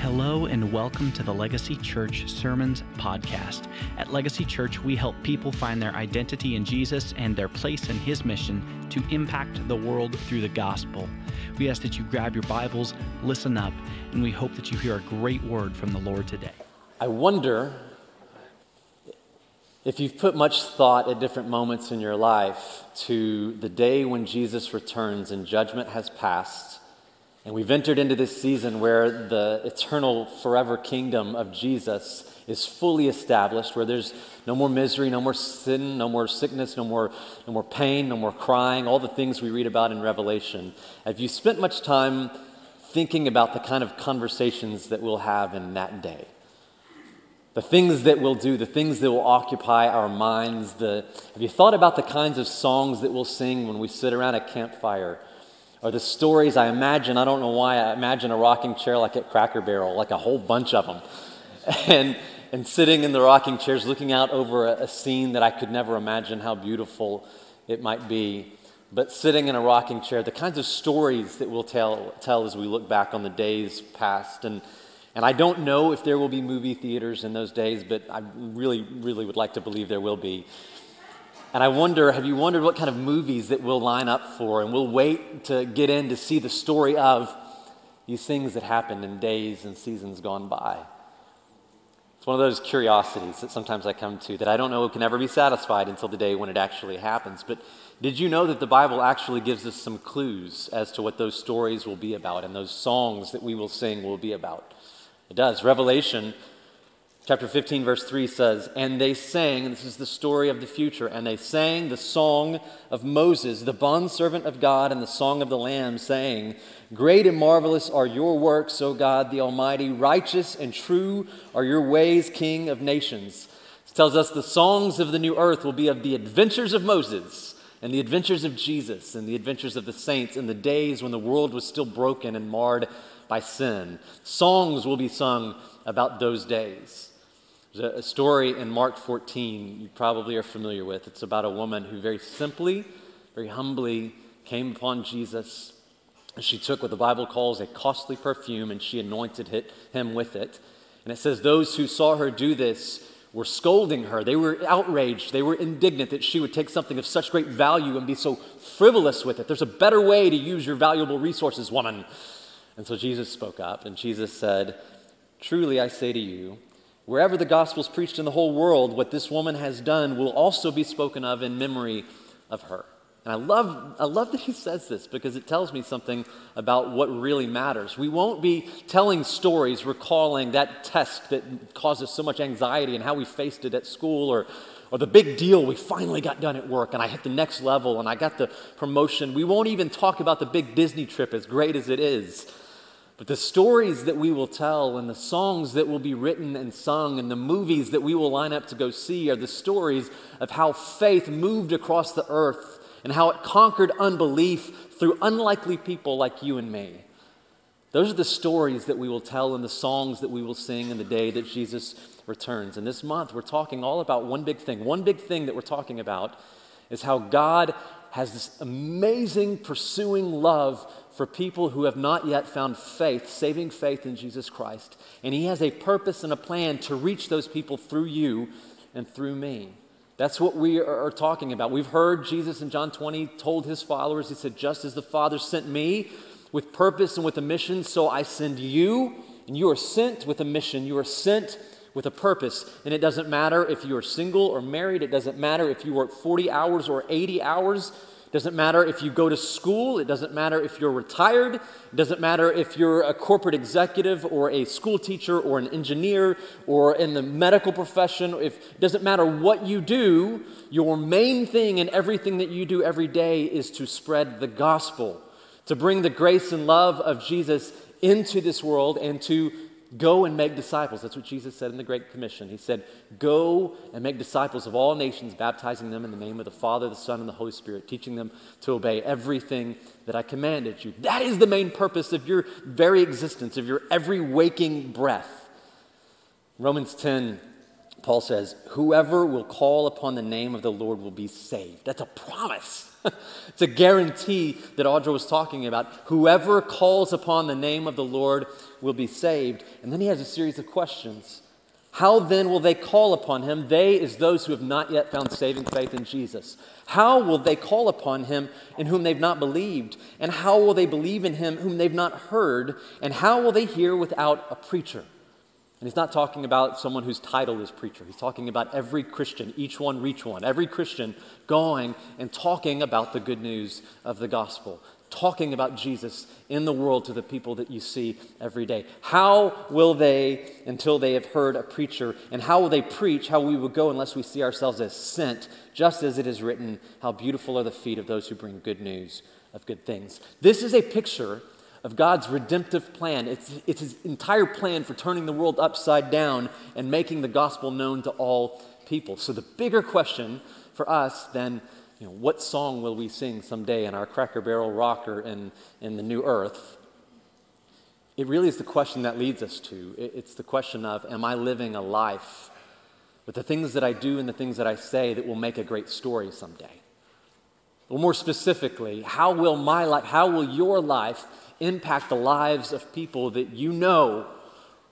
Hello and welcome to the Legacy Church Sermons Podcast. At Legacy Church, we help people find their identity in Jesus and their place in His mission to impact the world through the gospel. We ask that you grab your Bibles, listen up, and we hope that you hear a great word from the Lord today. I wonder if you've put much thought at different moments in your life to the day when Jesus returns and judgment has passed and we've entered into this season where the eternal, forever kingdom of Jesus is fully established, where there's no more misery, no more sin, no more sickness, no more, no more pain, no more crying, all the things we read about in Revelation. Have you spent much time thinking about the kind of conversations that we'll have in that day? The things that we'll do, the things that will occupy our minds. The, have you thought about the kinds of songs that we'll sing when we sit around a campfire? Or the stories I imagine, I don't know why, I imagine a rocking chair like at Cracker Barrel, like a whole bunch of them. And, and sitting in the rocking chairs looking out over a, a scene that I could never imagine how beautiful it might be. But sitting in a rocking chair, the kinds of stories that we'll tell, tell as we look back on the days past. And, and I don't know if there will be movie theaters in those days, but I really, really would like to believe there will be. And I wonder, have you wondered what kind of movies that we'll line up for? And we'll wait to get in to see the story of these things that happened in days and seasons gone by. It's one of those curiosities that sometimes I come to that I don't know can ever be satisfied until the day when it actually happens. But did you know that the Bible actually gives us some clues as to what those stories will be about and those songs that we will sing will be about? It does. Revelation Chapter 15, verse 3 says, And they sang, and this is the story of the future, and they sang the song of Moses, the bondservant of God, and the song of the Lamb, saying, Great and marvelous are your works, O God the Almighty. Righteous and true are your ways, King of nations. This tells us the songs of the new earth will be of the adventures of Moses and the adventures of Jesus and the adventures of the saints in the days when the world was still broken and marred by sin. Songs will be sung about those days. There's a story in Mark 14 you probably are familiar with. It's about a woman who very simply, very humbly came upon Jesus. She took what the Bible calls a costly perfume and she anointed him with it. And it says, Those who saw her do this were scolding her. They were outraged. They were indignant that she would take something of such great value and be so frivolous with it. There's a better way to use your valuable resources, woman. And so Jesus spoke up and Jesus said, Truly I say to you, Wherever the gospel is preached in the whole world, what this woman has done will also be spoken of in memory of her. And I love, I love that he says this because it tells me something about what really matters. We won't be telling stories recalling that test that causes so much anxiety and how we faced it at school or, or the big deal we finally got done at work and I hit the next level and I got the promotion. We won't even talk about the big Disney trip, as great as it is. But the stories that we will tell and the songs that will be written and sung and the movies that we will line up to go see are the stories of how faith moved across the earth and how it conquered unbelief through unlikely people like you and me. Those are the stories that we will tell and the songs that we will sing in the day that Jesus returns. And this month, we're talking all about one big thing. One big thing that we're talking about is how God has this amazing pursuing love for people who have not yet found faith, saving faith in Jesus Christ. And He has a purpose and a plan to reach those people through you and through me. That's what we are talking about. We've heard Jesus in John 20 told his followers, He said, Just as the Father sent me with purpose and with a mission, so I send you. And you are sent with a mission. You are sent with a purpose. And it doesn't matter if you are single or married, it doesn't matter if you work 40 hours or 80 hours. It doesn't matter if you go to school. It doesn't matter if you're retired. It doesn't matter if you're a corporate executive or a school teacher or an engineer or in the medical profession. If, it doesn't matter what you do, your main thing in everything that you do every day is to spread the gospel, to bring the grace and love of Jesus into this world and to Go and make disciples. That's what Jesus said in the Great Commission. He said, Go and make disciples of all nations, baptizing them in the name of the Father, the Son, and the Holy Spirit, teaching them to obey everything that I commanded you. That is the main purpose of your very existence, of your every waking breath. Romans 10, Paul says, Whoever will call upon the name of the Lord will be saved. That's a promise. it's a guarantee that Audra was talking about. Whoever calls upon the name of the Lord will be saved. And then he has a series of questions. How then will they call upon him? They is those who have not yet found saving faith in Jesus. How will they call upon him in whom they've not believed? And how will they believe in him whom they've not heard? And how will they hear without a preacher? And he's not talking about someone whose title is preacher. He's talking about every Christian, each one reach one, every Christian going and talking about the good news of the gospel, talking about Jesus in the world to the people that you see every day. How will they, until they have heard a preacher, and how will they preach? How we will go unless we see ourselves as sent, just as it is written, How beautiful are the feet of those who bring good news of good things. This is a picture of God's redemptive plan. It's, it's his entire plan for turning the world upside down and making the gospel known to all people. So, the bigger question for us than you know, what song will we sing someday in our Cracker Barrel rocker in, in the new earth? It really is the question that leads us to. It's the question of, am I living a life with the things that I do and the things that I say that will make a great story someday? Or more specifically, how will my life, how will your life impact the lives of people that you know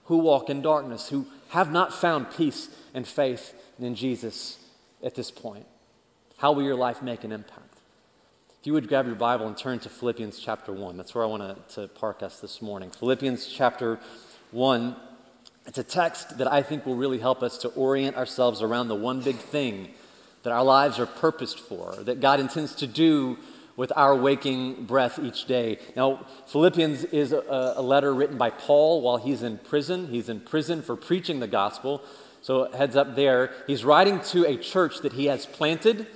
who walk in darkness, who have not found peace and faith in Jesus at this point? How will your life make an impact? If you would grab your Bible and turn to Philippians chapter 1, that's where I want to, park us this morning. Philippians chapter 1, it's a text that I think will really help us to orient ourselves around the one big thing that our lives are purposed for, that God intends to do with our waking breath each day. Now, Philippians is a, a, letter written by Paul while he's in prison. He's in prison for preaching the gospel. So, heads up there. He's writing to a church that he has planted,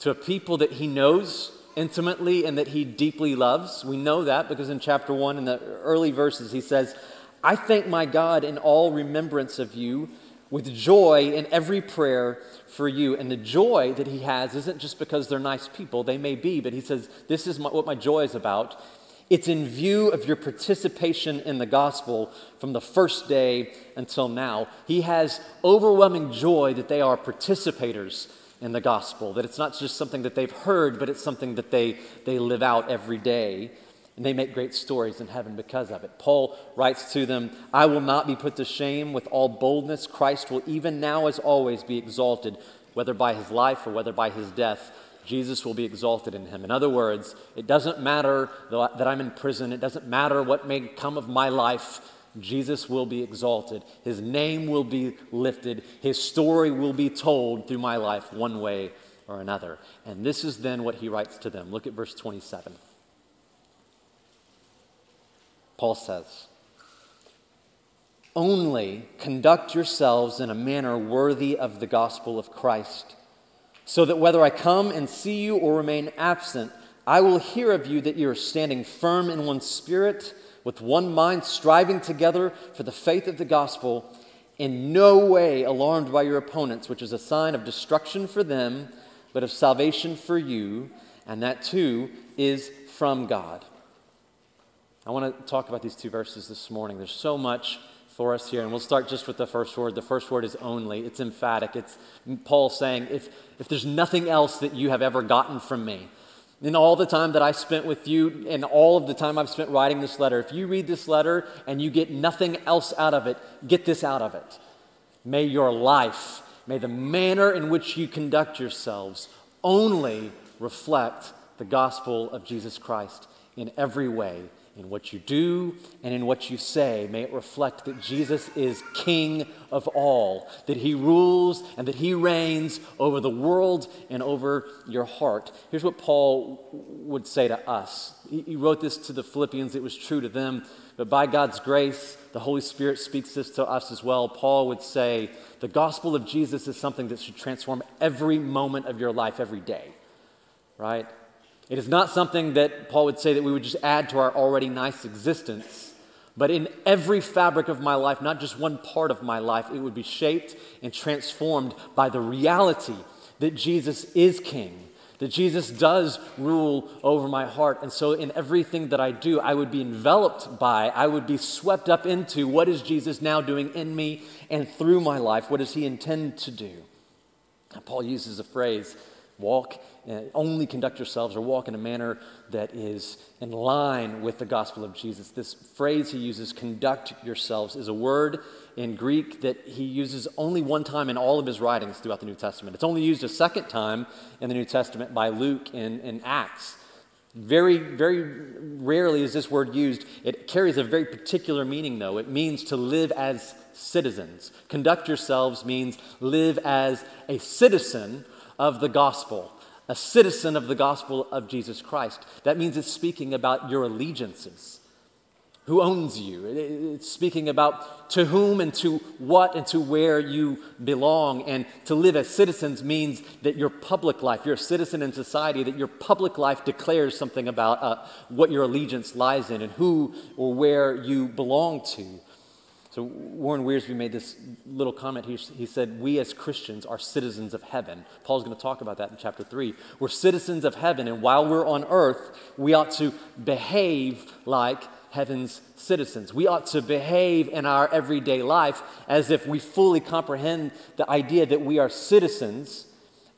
to a people that he knows intimately and that he deeply loves. We know that because in chapter 1, in the early verses, he says, I thank my God in all remembrance of you with joy in every prayer for you. And the joy that he has isn't just because they're nice people, they may be, but he says, This is my, what my joy is about. It's in view of your participation in the gospel from the first day until now. He has overwhelming joy that they are participators in the gospel, that it's not just something that they've heard, but it's something that they, they live out every day and they make great stories in heaven because of it. Paul writes to them, I will not be put to shame with all boldness. Christ will even now as always be exalted, whether by his life or whether by his death. Jesus will be exalted in him. In other words, it doesn't matter that I'm in prison, it doesn't matter what may come of my life. Jesus will be exalted. His name will be lifted. His story will be told through my life one way or another. And this is then what he writes to them. Look at verse 27. Paul says. Only conduct yourselves in a manner worthy of the gospel of Christ, so that whether I come and see you or remain absent, I will hear of you that you are standing firm in one spirit, with one mind, striving together for the faith of the gospel, in no way alarmed by your opponents, which is a sign of destruction for them, but of salvation for you, and that too is from God. I want to talk about these two verses this morning. There's so much for us here, and we'll start just with the first word. The first word is only. It's emphatic. It's Paul saying, if, if there's nothing else that you have ever gotten from me, in all the time that I spent with you and all of the time I've spent writing this letter, if you read this letter and you get nothing else out of it, get this out of it. May your life, may the manner in which you conduct yourselves only reflect the gospel of Jesus Christ in every way in what you do and in what you say. May it reflect that Jesus is King of all, that He rules and that He reigns over the world and over your heart. Here's what Paul would say to us. He wrote this to the Philippians, it was true to them, but by God's grace, the Holy Spirit speaks this to us as well. Paul would say, The gospel of Jesus is something that should transform every moment of your life, every day, right? It is not something that Paul would say that we would just add to our already nice existence, but in every fabric of my life, not just one part of my life, it would be shaped and transformed by the reality that Jesus is King, that Jesus does rule over my heart. And so, in everything that I do, I would be enveloped by, I would be swept up into what is Jesus now doing in me and through my life? What does he intend to do? Paul uses a phrase walk, Uh, only conduct yourselves or walk in a manner that is in line with the gospel of Jesus. This phrase he uses, conduct yourselves, is a word in Greek that he uses only one time in all of his writings throughout the New Testament. It's only used a second time in the New Testament by Luke in, in Acts. Very, very rarely is this word used. It carries a very particular meaning, though. It means to live as citizens. Conduct yourselves means live as a citizen of the gospel, a citizen of the gospel of Jesus Christ. That means it's speaking about your allegiances. Who owns you? It's speaking about to whom and to what and to where you belong. And to live as citizens means that your public life, you're a citizen in society, that your public life declares something about uh, what your allegiance lies in and who or where you belong to. So Warren Wiersbe made this little comment. He, he said, We as Christians are citizens of heaven. Paul's going to talk about that in chapter 3. We're citizens of heaven, and while we're on earth, we ought to behave like heaven's citizens. We ought to behave in our everyday life as if we fully comprehend the idea that we are citizens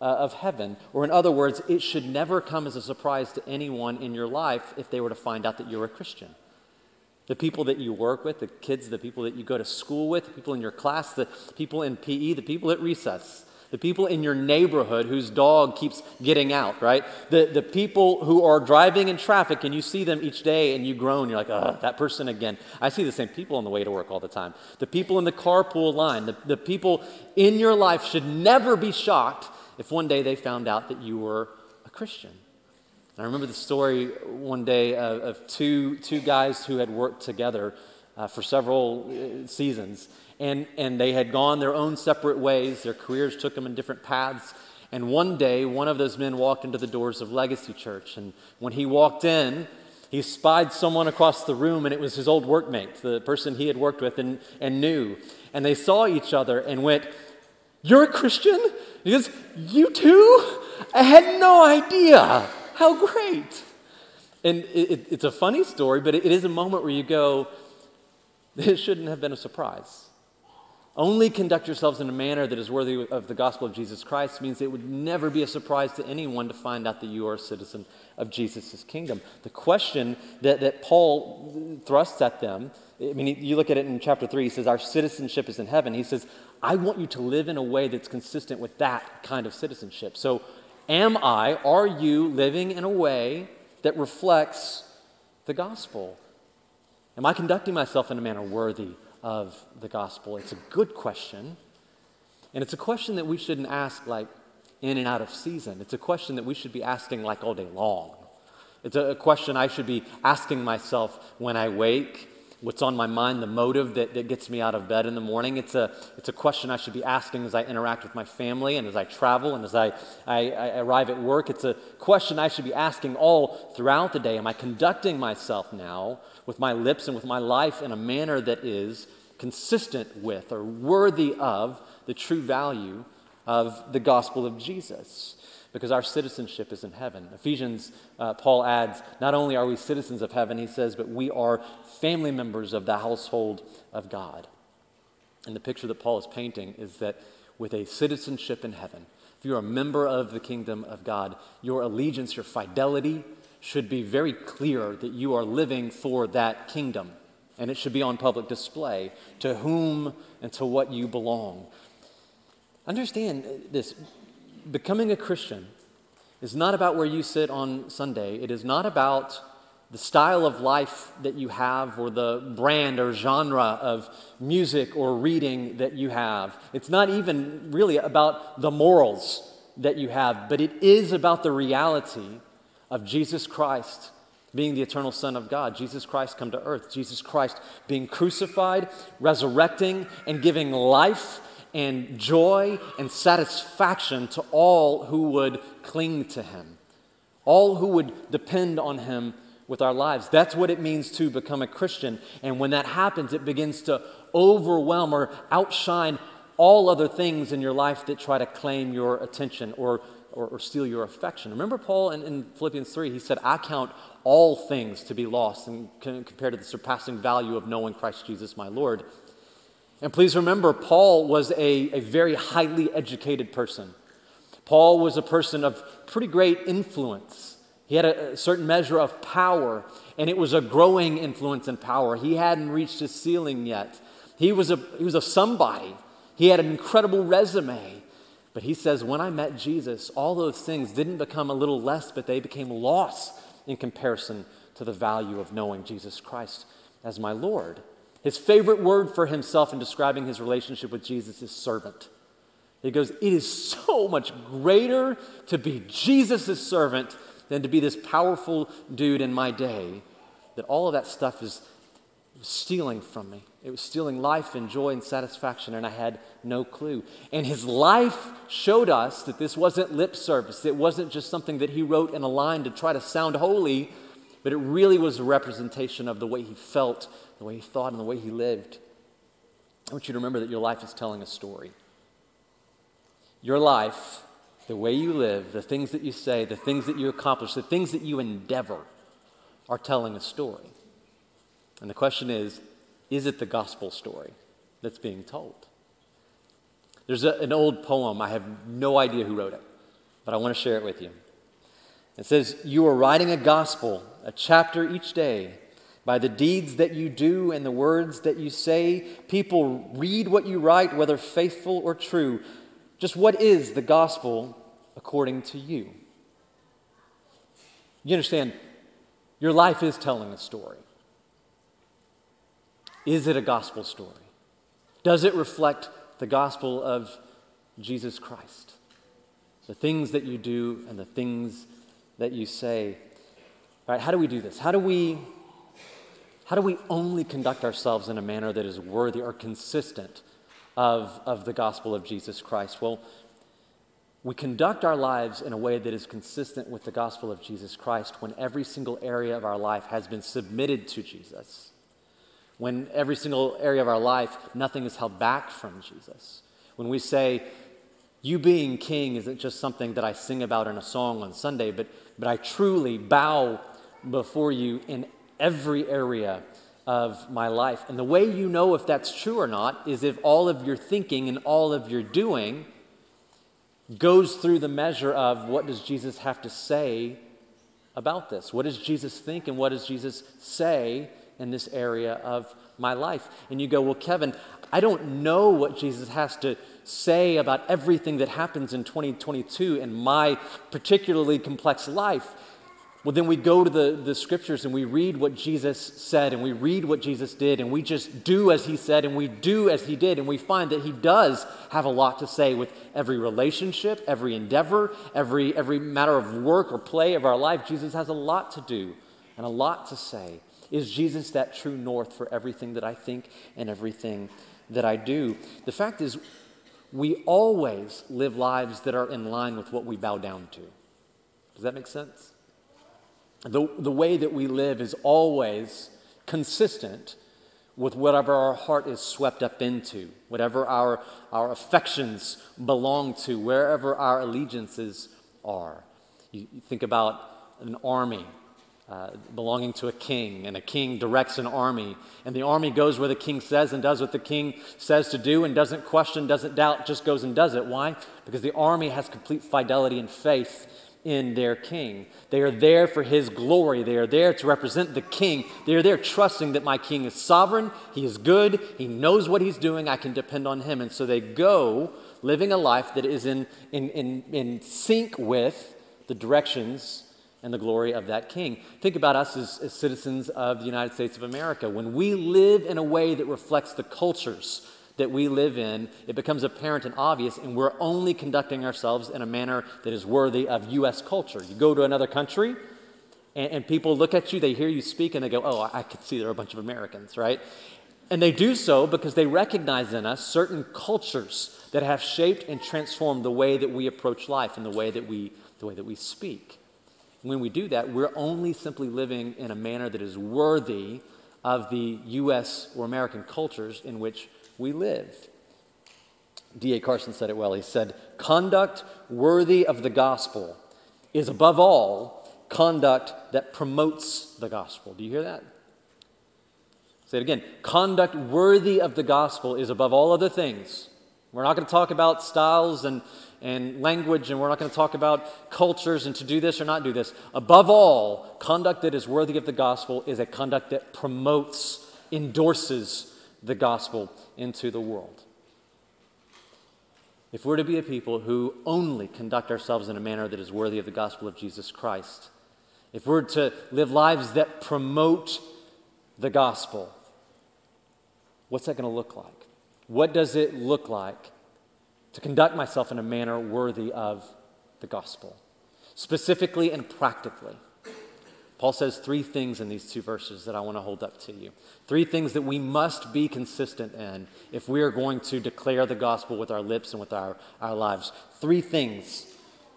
uh, of heaven. Or, in other words, it should never come as a surprise to anyone in your life if they were to find out that you're a Christian the people that you work with, the kids, the people that you go to school with, the people in your class, the people in PE, the people at recess, the people in your neighborhood whose dog keeps getting out, right? The, the people who are driving in traffic and you see them each day and you groan, you're like, oh, that person again. I see the same people on the way to work all the time. The people in the carpool line, the, the people in your life should never be shocked if one day they found out that you were a Christian. I remember the story one day of, of two, two guys who had worked together uh, for several uh, seasons, and, and they had gone their own separate ways. Their careers took them in different paths. And one day, one of those men walked into the doors of Legacy Church. And when he walked in, he spied someone across the room, and it was his old workmate, the person he had worked with and, and knew. And they saw each other and went, You're a Christian? He goes, You too? I had no idea. How great! And it, it's a funny story, but it is a moment where you go, this shouldn't have been a surprise. Only conduct yourselves in a manner that is worthy of the gospel of Jesus Christ means it would never be a surprise to anyone to find out that you are a citizen of Jesus' kingdom. The question that, that Paul thrusts at them, I mean, you look at it in chapter 3, he says, Our citizenship is in heaven. He says, I want you to live in a way that's consistent with that kind of citizenship. So, Am I, are you living in a way that reflects the gospel? Am I conducting myself in a manner worthy of the gospel? It's a good question. And it's a question that we shouldn't ask like in and out of season. It's a question that we should be asking like all day long. It's a question I should be asking myself when I wake what's on my mind, the motive that, that gets me out of bed in the morning. It's a, it's a question I should be asking as I interact with my family and as I travel and as I, I, I arrive at work. It's a question I should be asking all throughout the day. Am I conducting myself now with my lips and with my life in a manner that is consistent with or worthy of the true value of the gospel of Jesus? Because our citizenship is in heaven. Ephesians, uh, Paul adds, not only are we citizens of heaven, he says, but we are family members of the household of God. And the picture that Paul is painting is that with a citizenship in heaven, if you're a member of the kingdom of God, your allegiance, your fidelity should be very clear that you are living for that kingdom. And it should be on public display to whom and to what you belong. Understand this becoming a Christian is not about where you sit on Sunday. It is not about the style of life that you have or the brand or genre of music or reading that you have. It's not even really about the morals that you have, but it is about the reality of Jesus Christ being the eternal Son of God, Jesus Christ come to earth, Jesus Christ being crucified, resurrecting, and giving life and joy and satisfaction to all who would cling to him, all who would depend on him with our lives. That's what it means to become a Christian. And when that happens, it begins to overwhelm or outshine all other things in your life that try to claim your attention or or, or steal your affection. Remember Paul in, in, Philippians 3, he said, I count all things to be lost compared to the surpassing value of knowing Christ Jesus my Lord. And please remember, Paul was a, a very highly educated person. Paul was a person of pretty great influence. He had a, a certain measure of power, and it was a growing influence and power. He hadn't reached his ceiling yet. He was a, he was a somebody. He had an incredible resume. But he says, when I met Jesus, all those things didn't become a little less, but they became loss in comparison to the value of knowing Jesus Christ as my Lord. His favorite word for himself in describing his relationship with Jesus is servant. He goes, It is so much greater to be Jesus' servant than to be this powerful dude in my day that all of that stuff is stealing from me. It was stealing life and joy and satisfaction, and I had no clue. And his life showed us that this wasn't lip service. It wasn't just something that he wrote in a line to try to sound holy, but it really was a representation of the way he felt, the way he thought, and the way he lived. I want you to remember that your life is telling a story. Your life, the way you live, the things that you say, the things that you accomplish, the things that you endeavor are telling a story. And the question is is it the gospel story that's being told? There's a, an old poem, I have no idea who wrote it, but I want to share it with you. It says, You are writing a gospel, a chapter each day. By the deeds that you do and the words that you say, people read what you write, whether faithful or true. Just what is the gospel according to you? You understand, your life is telling a story. Is it a gospel story? Does it reflect the gospel of Jesus Christ? The things that you do and the things that you say. All right, how do we do this? How do we how do we only conduct ourselves in a manner that is worthy or consistent of, of the gospel of Jesus Christ? Well, we conduct our lives in a way that is consistent with the gospel of Jesus Christ when every single area of our life has been submitted to Jesus when every single area of our life, nothing is held back from Jesus. When we say, You being king isn't just something that I sing about in a song on Sunday, but, but I truly bow before you in every area of my life. And the way you know if that's true or not is if all of your thinking and all of your doing goes through the measure of what does Jesus have to say about this? What does Jesus think and what does Jesus say in this area of my life. And you go, Well, Kevin, I don't know what Jesus has to say about everything that happens in 2022 in my particularly complex life. Well, then we go to the, the scriptures and we read what Jesus said and we read what Jesus did and we just do as he said and we do as he did. And we find that he does have a lot to say with every relationship, every endeavor, every, every matter of work or play of our life. Jesus has a lot to do and a lot to say. Is Jesus that true north for everything that I think and everything that I do? The fact is, we always live lives that are in line with what we bow down to. Does that make sense? The, the way that we live is always consistent with whatever our heart is swept up into, whatever our, our affections belong to, wherever our allegiances are. You, you think about an army uh, belonging to a king, and a king directs an army, and the army goes where the king says and does what the king says to do and doesn't question, doesn't doubt, just goes and does it. Why? Because the army has complete fidelity and faith in their king. They are there for his glory. They are there to represent the king. They are there trusting that my king is sovereign, he is good, he knows what he's doing, I can depend on him. And so they go living a life that is in, in, in, in sync with the directions and the glory of that king. Think about us as, as, citizens of the United States of America. When we live in a way that reflects the cultures that we live in, it becomes apparent and obvious, and we're only conducting ourselves in a manner that is worthy of U.S. culture. You go to another country, and, and people look at you, they hear you speak, and they go, Oh, I, can see there are a bunch of Americans, right? And they do so because they recognize in us certain cultures that have shaped and transformed the way that we approach life and the way that we, the way that we speak. When we do that, we're only simply living in a manner that is worthy of the U.S. or American cultures in which we live. D.A. Carson said it well. He said, Conduct worthy of the gospel is above all conduct that promotes the gospel. Do you hear that? Say it again. Conduct worthy of the gospel is above all other things. We're not going to talk about styles and, and language, and we're not going to talk about cultures and to do this or not do this. Above all, conduct that is worthy of the gospel is a conduct that promotes, endorses the gospel into the world. If we're to be a people who only conduct ourselves in a manner that is worthy of the gospel of Jesus Christ, if we're to live lives that promote the gospel, what's that going to look like? What does it look like to conduct myself in a manner worthy of the gospel, specifically and practically? Paul says three things in these two verses that I want to hold up to you. Three things that we must be consistent in if we are going to declare the gospel with our lips and with our, our lives. Three things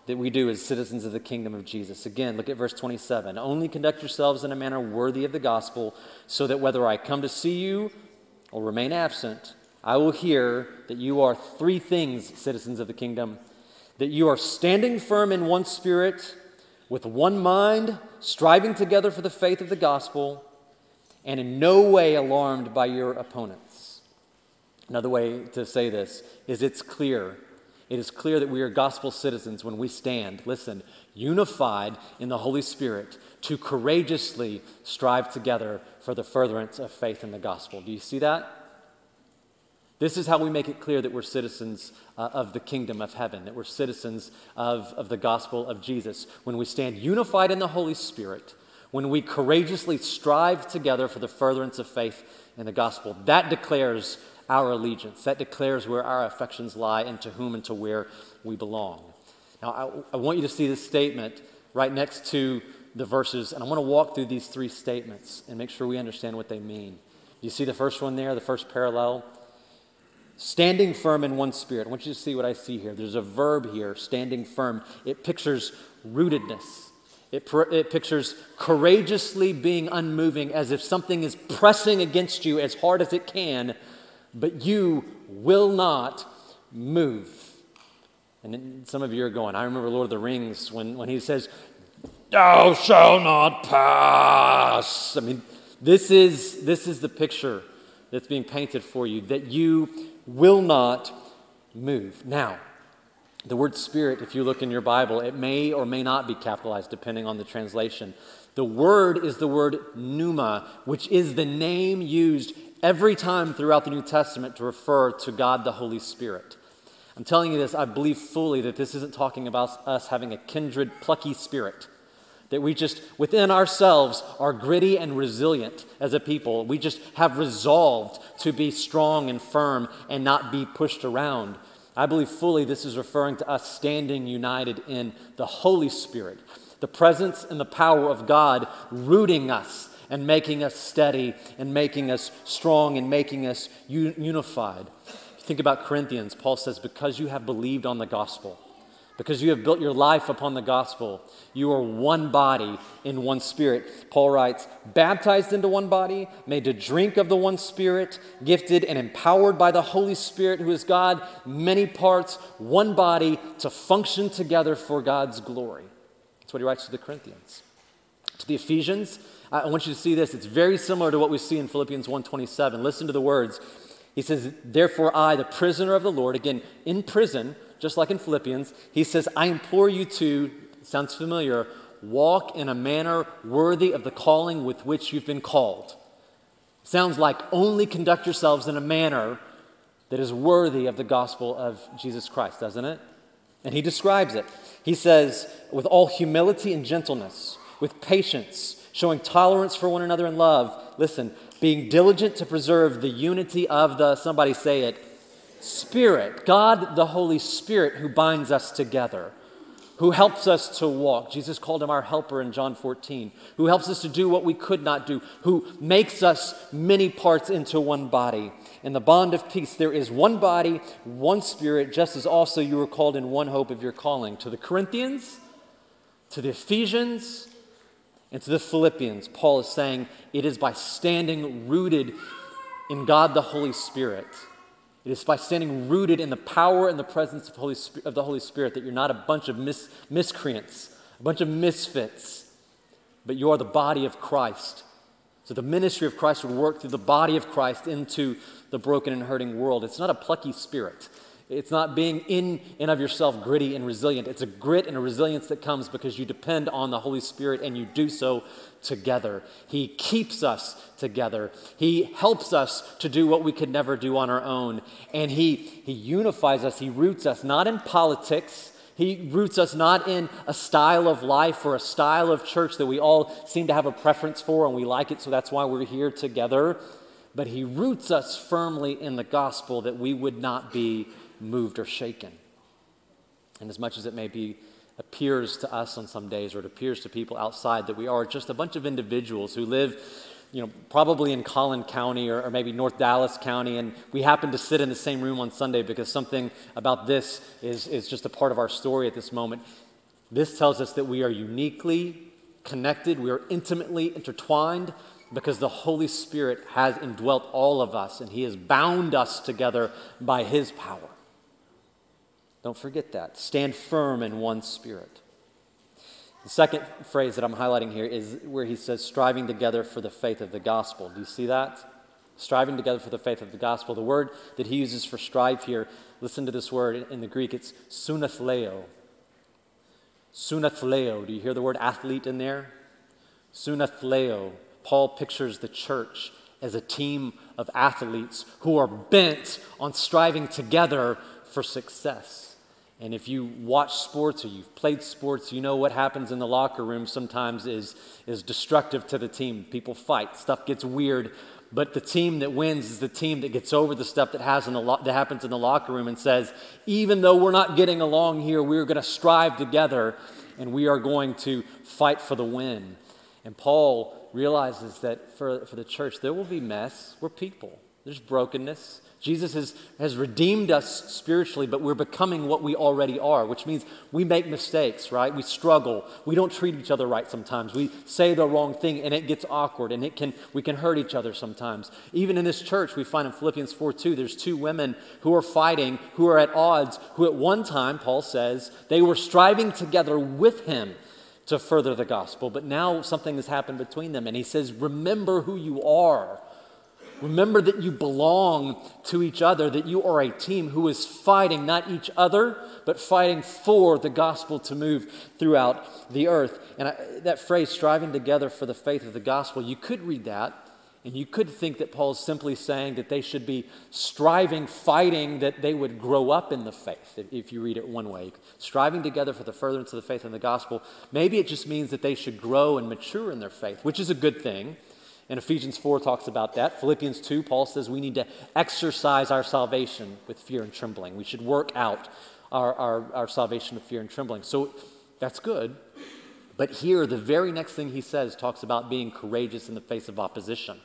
that we do as citizens of the kingdom of Jesus. Again, look at verse 27. Only conduct yourselves in a manner worthy of the gospel, so that whether I come to see you or remain absent, I will hear that you are three things, citizens of the kingdom that you are standing firm in one spirit, with one mind, striving together for the faith of the gospel, and in no way alarmed by your opponents. Another way to say this is it's clear. It is clear that we are gospel citizens when we stand, listen, unified in the Holy Spirit to courageously strive together for the furtherance of faith in the gospel. Do you see that? This is how we make it clear that we're citizens uh, of the kingdom of heaven, that we're citizens of, of the gospel of Jesus. When we stand unified in the Holy Spirit, when we courageously strive together for the furtherance of faith in the gospel, that declares our allegiance. That declares where our affections lie and to whom and to where we belong. Now, I, I want you to see this statement right next to the verses, and I want to walk through these three statements and make sure we understand what they mean. You see the first one there, the first parallel? Standing firm in one spirit. I want you to see what I see here. There's a verb here, standing firm. It pictures rootedness. It, it, pictures courageously being unmoving as if something is pressing against you as hard as it can, but you will not move. And some of you are going, I remember Lord of the Rings when, when he says, Thou shalt not pass. I mean, this is, this is the picture that's being painted for you that you will not move. Now, the word spirit, if you look in your Bible, it may or may not be capitalized depending on the translation. The word is the word pneuma, which is the name used every time throughout the New Testament to refer to God the Holy Spirit. I'm telling you this, I believe fully that this isn't talking about us having a kindred, plucky spirit that we just, within ourselves, are gritty and resilient as a people. We just have resolved to be strong and firm and not be pushed around. I believe fully this is referring to us standing united in the Holy Spirit, the presence and the power of God rooting us and making us steady and making us strong and making us unified. Think about Corinthians. Paul says, Because you have believed on the gospel because you have built your life upon the gospel. You are one body in one spirit. Paul writes, baptized into one body, made to drink of the one spirit, gifted and empowered by the Holy Spirit, who is God, many parts, one body to function together for God's glory. That's what he writes to the Corinthians. To the Ephesians, I want you to see this. It's very similar to what we see in Philippians 1:27. Listen to the words. He says, Therefore, I, the prisoner of the Lord, again, in prison, just like in Philippians, he says, I implore you to, sounds familiar, walk in a manner worthy of the calling with which you've been called. Sounds like only conduct yourselves in a manner that is worthy of the gospel of Jesus Christ, doesn't it? And he describes it. He says, with all humility and gentleness, with patience, showing tolerance for one another in love. Listen, being diligent to preserve the unity of the, somebody say it, Spirit, God the Holy Spirit, who binds us together, who helps us to walk. Jesus called him our helper in John 14, who helps us to do what we could not do, who makes us many parts into one body. In the bond of peace, there is one body, one spirit, just as also you were called in one hope of your calling. To the Corinthians, to the Ephesians, and to the Philippians, Paul is saying it is by standing rooted in God the Holy Spirit It is by standing rooted in the power and the presence of, Holy, of the Holy Spirit that you're not a bunch of mis, miscreants, a bunch of misfits, but you are the body of Christ. So the ministry of Christ would work through the body of Christ into the broken and hurting world. It's not a plucky spirit. It's not being in and of yourself gritty and resilient. It's a grit and a resilience that comes because you depend on the Holy Spirit and you do so together. He keeps us together. He helps us to do what we could never do on our own. And He, he unifies us, He roots us, not in politics. He roots us not in a style of life or a style of church that we all seem to have a preference for and we like it, so that's why we're here together. But He roots us firmly in the gospel that we would not be moved or shaken. And as much as it may be appears to us on some days, or it appears to people outside that we are just a bunch of individuals who live, you know, probably in Collin County or, or, maybe North Dallas County, and we happen to sit in the same room on Sunday because something about this is, is just a part of our story at this moment. This tells us that we are uniquely connected, we are intimately intertwined because the Holy Spirit has indwelt all of us and He has bound us together by His power. Don't forget that. Stand firm in one spirit. The second phrase that I'm highlighting here is where he says, striving together for the faith of the gospel. Do you see that? Striving together for the faith of the gospel. The word that he uses for strive here, listen to this word in the Greek, it's sunathleo. Sunathleo. Do you hear the word athlete in there? Sunathleo. Paul pictures the church as a team of athletes who are bent on striving together for success. And if you watch sports or you've played sports, you know what happens in the locker room sometimes is, is destructive to the team. People fight, stuff gets weird, but the team that wins is the team that gets over the stuff that, has in the lo- that happens in the locker room and says, even though we're not getting along here, we're going to strive together and we are going to fight for the win. And Paul realizes that for, for the church, there will be mess. We're people, there's brokenness. Jesus has, has redeemed us spiritually, but we're becoming what we already are, which means we make mistakes, right? We struggle. We don't treat each other right sometimes. We say the wrong thing and it gets awkward and it can, we can hurt each other sometimes. Even in this church, we find in Philippians 4 2, there's two women who are fighting, who are at odds, who at one time, Paul says, they were striving together with him to further the gospel, but now something has happened between them. And he says, Remember who you are. Remember that you belong to each other, that you are a team who is fighting not each other, but fighting for the gospel to move throughout the earth. And I, that phrase, striving together for the faith of the gospel, you could read that and you could think that Paul is simply saying that they should be striving, fighting, that they would grow up in the faith, if you read it one way. Striving together for the furtherance of the faith and the gospel. Maybe it just means that they should grow and mature in their faith, which is a good thing. And Ephesians 4 talks about that. Philippians 2, Paul says we need to exercise our salvation with fear and trembling. We should work out our, our, our salvation with fear and trembling. So that's good. But here, the very next thing he says talks about being courageous in the face of opposition.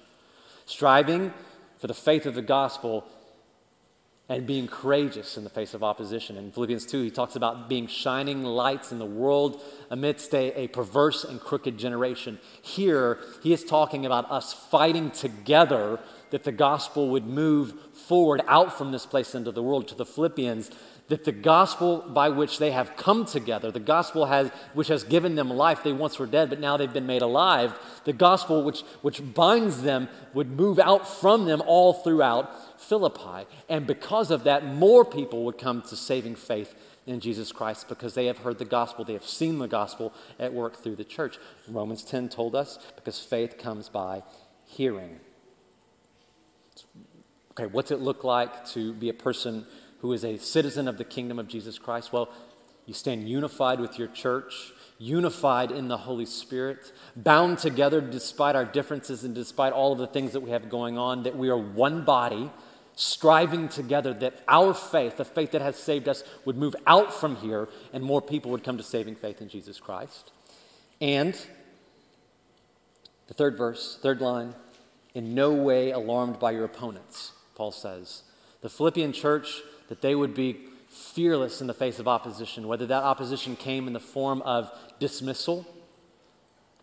Striving for the faith of the gospel and being courageous in the face of opposition. In Philippians 2, he talks about being shining lights in the world amidst a, a, perverse and crooked generation. Here, he is talking about us fighting together that the gospel would move forward out from this place into the world to the Philippians. That the gospel by which they have come together, the gospel has, which has given them life, they once were dead, but now they've been made alive. The gospel which, which binds them would move out from them all throughout Philippi. And because of that, more people would come to saving faith in Jesus Christ because they have heard the gospel, they have seen the gospel at work through the church. Romans 10 told us because faith comes by hearing. Okay, what's it look like to be a person who is a citizen of the kingdom of Jesus Christ? Well, you stand unified with your church, unified in the Holy Spirit, bound together despite our differences and despite all of the things that we have going on, that we are one body striving together that our faith, the faith that has saved us, would move out from here and more people would come to saving faith in Jesus Christ. And the third verse, third line, in no way alarmed by your opponents, Paul says. The Philippian church, that they would be fearless in the face of opposition, whether that opposition came in the form of dismissal.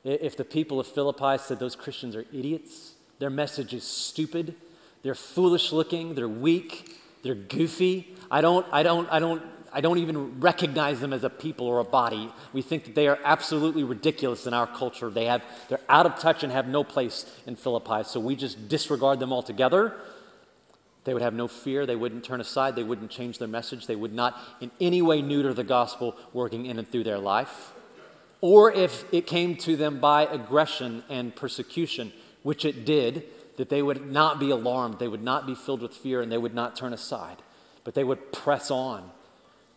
If the people of Philippi said those Christians are idiots, their message is stupid, they're foolish looking, they're weak, they're goofy. I don't, I don't, I don't, I don't even recognize them as a people or a body. We think that they are absolutely ridiculous in our culture. They have, they're out of touch and have no place in Philippi. So we just disregard them altogether. They would have no fear. They wouldn't turn aside. They wouldn't change their message. They would not in any way neuter the gospel working in and through their life. Or if it came to them by aggression and persecution, which it did, that they would not be alarmed. They would not be filled with fear and they would not turn aside, but they would press on,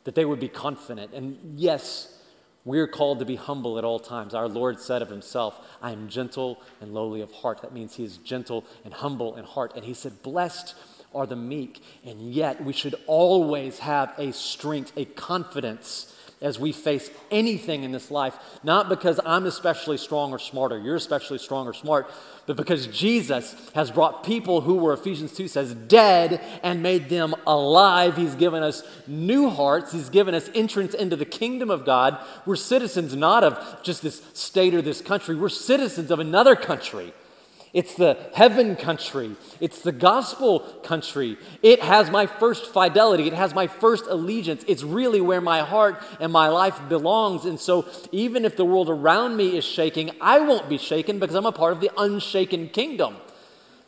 that they would be confident. And yes, we're called to be humble at all times. Our Lord said of himself, I am gentle and lowly of heart. That means he is gentle and humble in heart. And he said, Blessed are the meek. And yet, we should always have a strength, a confidence as we face anything in this life, not because I'm especially strong or smart or you're especially strong or smart, but because Jesus has brought people who were, Ephesians 2 says, dead and made them alive. He's given us new hearts, He's given us entrance into the kingdom of God. We're citizens not of just this state or this country, we're citizens of another country. It's the heaven country. It's the gospel country. It has my first fidelity. It has my first allegiance. It's really where my heart and my life belongs. And so, even if the world around me is shaking, I won't be shaken because I'm a part of the unshaken kingdom.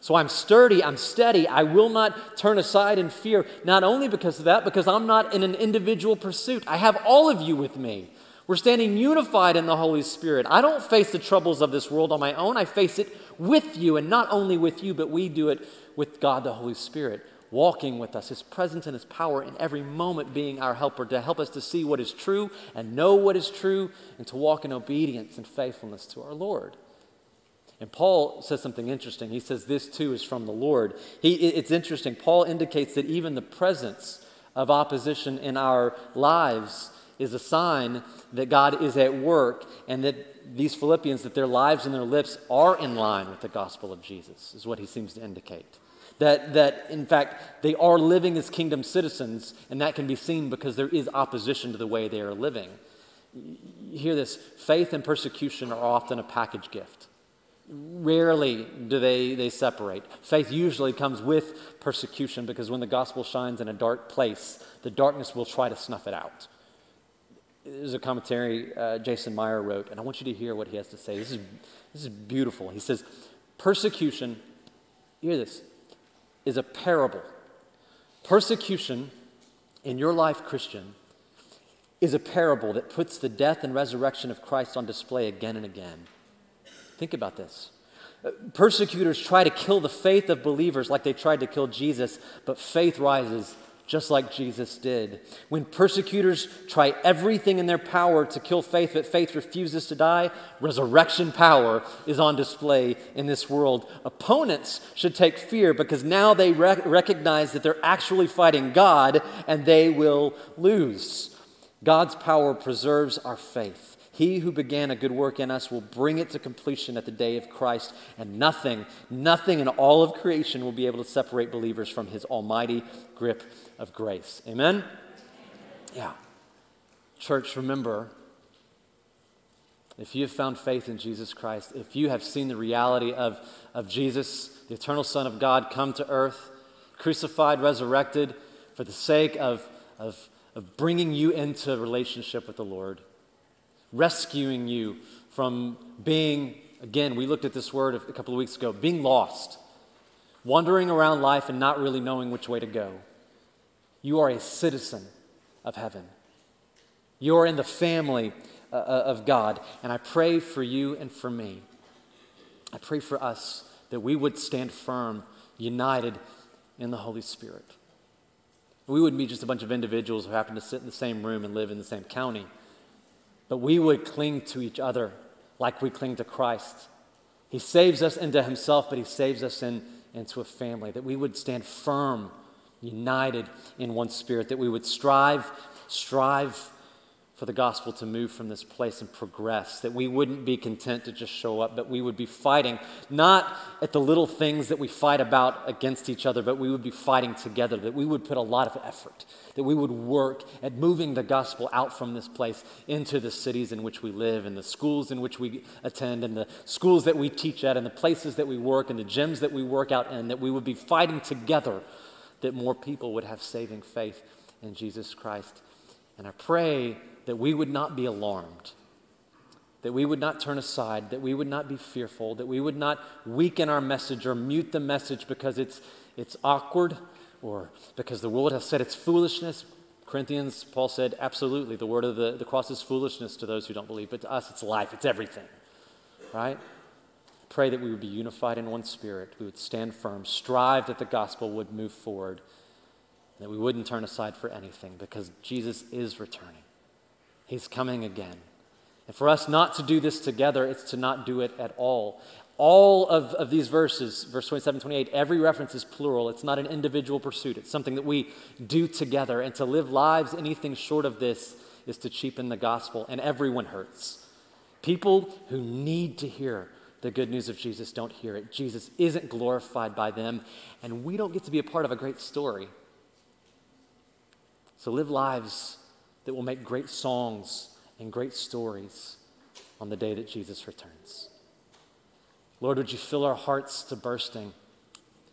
So I'm sturdy, I'm steady, I will not turn aside in fear, not only because of that, because I'm not in an individual pursuit. I have all of you with me. We're standing unified in the Holy Spirit. I don't face the troubles of this world on my own, I face it with you, and not only with you, but we do it with God the Holy Spirit, walking with us, His presence and His power in every moment being our helper to help us to see what is true and know what is true and to walk in obedience and faithfulness to our Lord. And Paul says something interesting. He says this too is from the Lord. He, it's interesting. Paul indicates that even the presence of opposition in our lives is a sign that God is at work and that these Philippians, that their lives and their lips are in line with the gospel of Jesus, is what he seems to indicate. That, that in fact, they are living as kingdom citizens, and that can be seen because there is opposition to the way they are living. You hear this faith and persecution are often a package gift. Rarely do they, they separate. Faith usually comes with persecution because when the gospel shines in a dark place, the darkness will try to snuff it out. There's a commentary uh, Jason Meyer wrote, and I want you to hear what he has to say. This is, this is beautiful. He says, Persecution, hear this, is a parable. Persecution in your life, Christian, is a parable that puts the death and resurrection of Christ on display again and again. Think about this. Uh, persecutors try to kill the faith of believers like they tried to kill Jesus, but faith rises just like Jesus did. When persecutors try everything in their power to kill faith, but faith refuses to die, resurrection power is on display in this world. Opponents should take fear because now they rec- recognize that they're actually fighting God and they will lose. God's power preserves our faith. He who began a good work in us will bring it to completion at the day of Christ, and nothing, nothing in all of creation will be able to separate believers from his almighty grip of grace. Amen? Yeah. Church, remember if you have found faith in Jesus Christ, if you have seen the reality of, of Jesus, the eternal Son of God, come to earth, crucified, resurrected, for the sake of, of, of bringing you into relationship with the Lord rescuing you from being, again, we looked at this word a couple of weeks ago, being lost, wandering around life and not really knowing which way to go. You are a citizen of heaven. You are in the family uh, uh, of God. And I pray for you and for me. I pray for us that we would stand firm, united in the Holy Spirit. We wouldn't be just a bunch of individuals who happen to sit in the same room and live in the same county but we would cling to each other like we cling to Christ. He saves us into Himself, but He saves us in, into a family, that we would stand firm, united in one spirit, that we would strive, strive for the gospel to move from this place and progress, that we wouldn't be content to just show up, but we would be fighting, not at the little things that we fight about against each other, but we would be fighting together, that we would put a lot of effort, that we would work at moving the gospel out from this place into the cities in which we live, and the schools in which we attend, and the schools that we teach at, and the places that we work, and the gyms that we work out in, that we would be fighting together that more people would have saving faith in Jesus Christ. And I pray that we would not be alarmed, that we would not turn aside, that we would not be fearful, that we would not weaken our message or mute the message because it's, it's awkward or because the world has said it's foolishness. Corinthians, Paul said, absolutely, the word of the, the cross is foolishness to those who don't believe, but to us it's life, it's everything, right? Pray that we would be unified in one spirit, we would stand firm, strive that the gospel would move forward, that we wouldn't turn aside for anything because Jesus is returning. He's coming again. And for us not to do this together, it's to not do it at all. All of, of these verses, verse 27, 28, every reference is plural. It's not an individual pursuit, it's something that we do together. And to live lives anything short of this is to cheapen the gospel, and everyone hurts. People who need to hear the good news of Jesus don't hear it. Jesus isn't glorified by them, and we don't get to be a part of a great story. So live lives that will make great songs and great stories on the day that Jesus returns. Lord, would you fill our hearts to bursting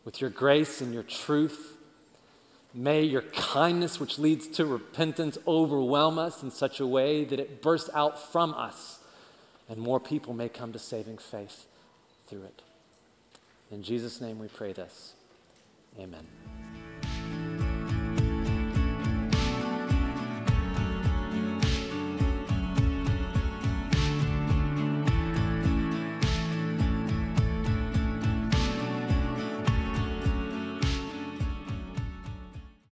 with your grace and your truth? May your kindness, which leads to repentance, overwhelm us in such a way that it bursts out from us and more people may come to saving faith through it. In Jesus' name we pray this. Amen.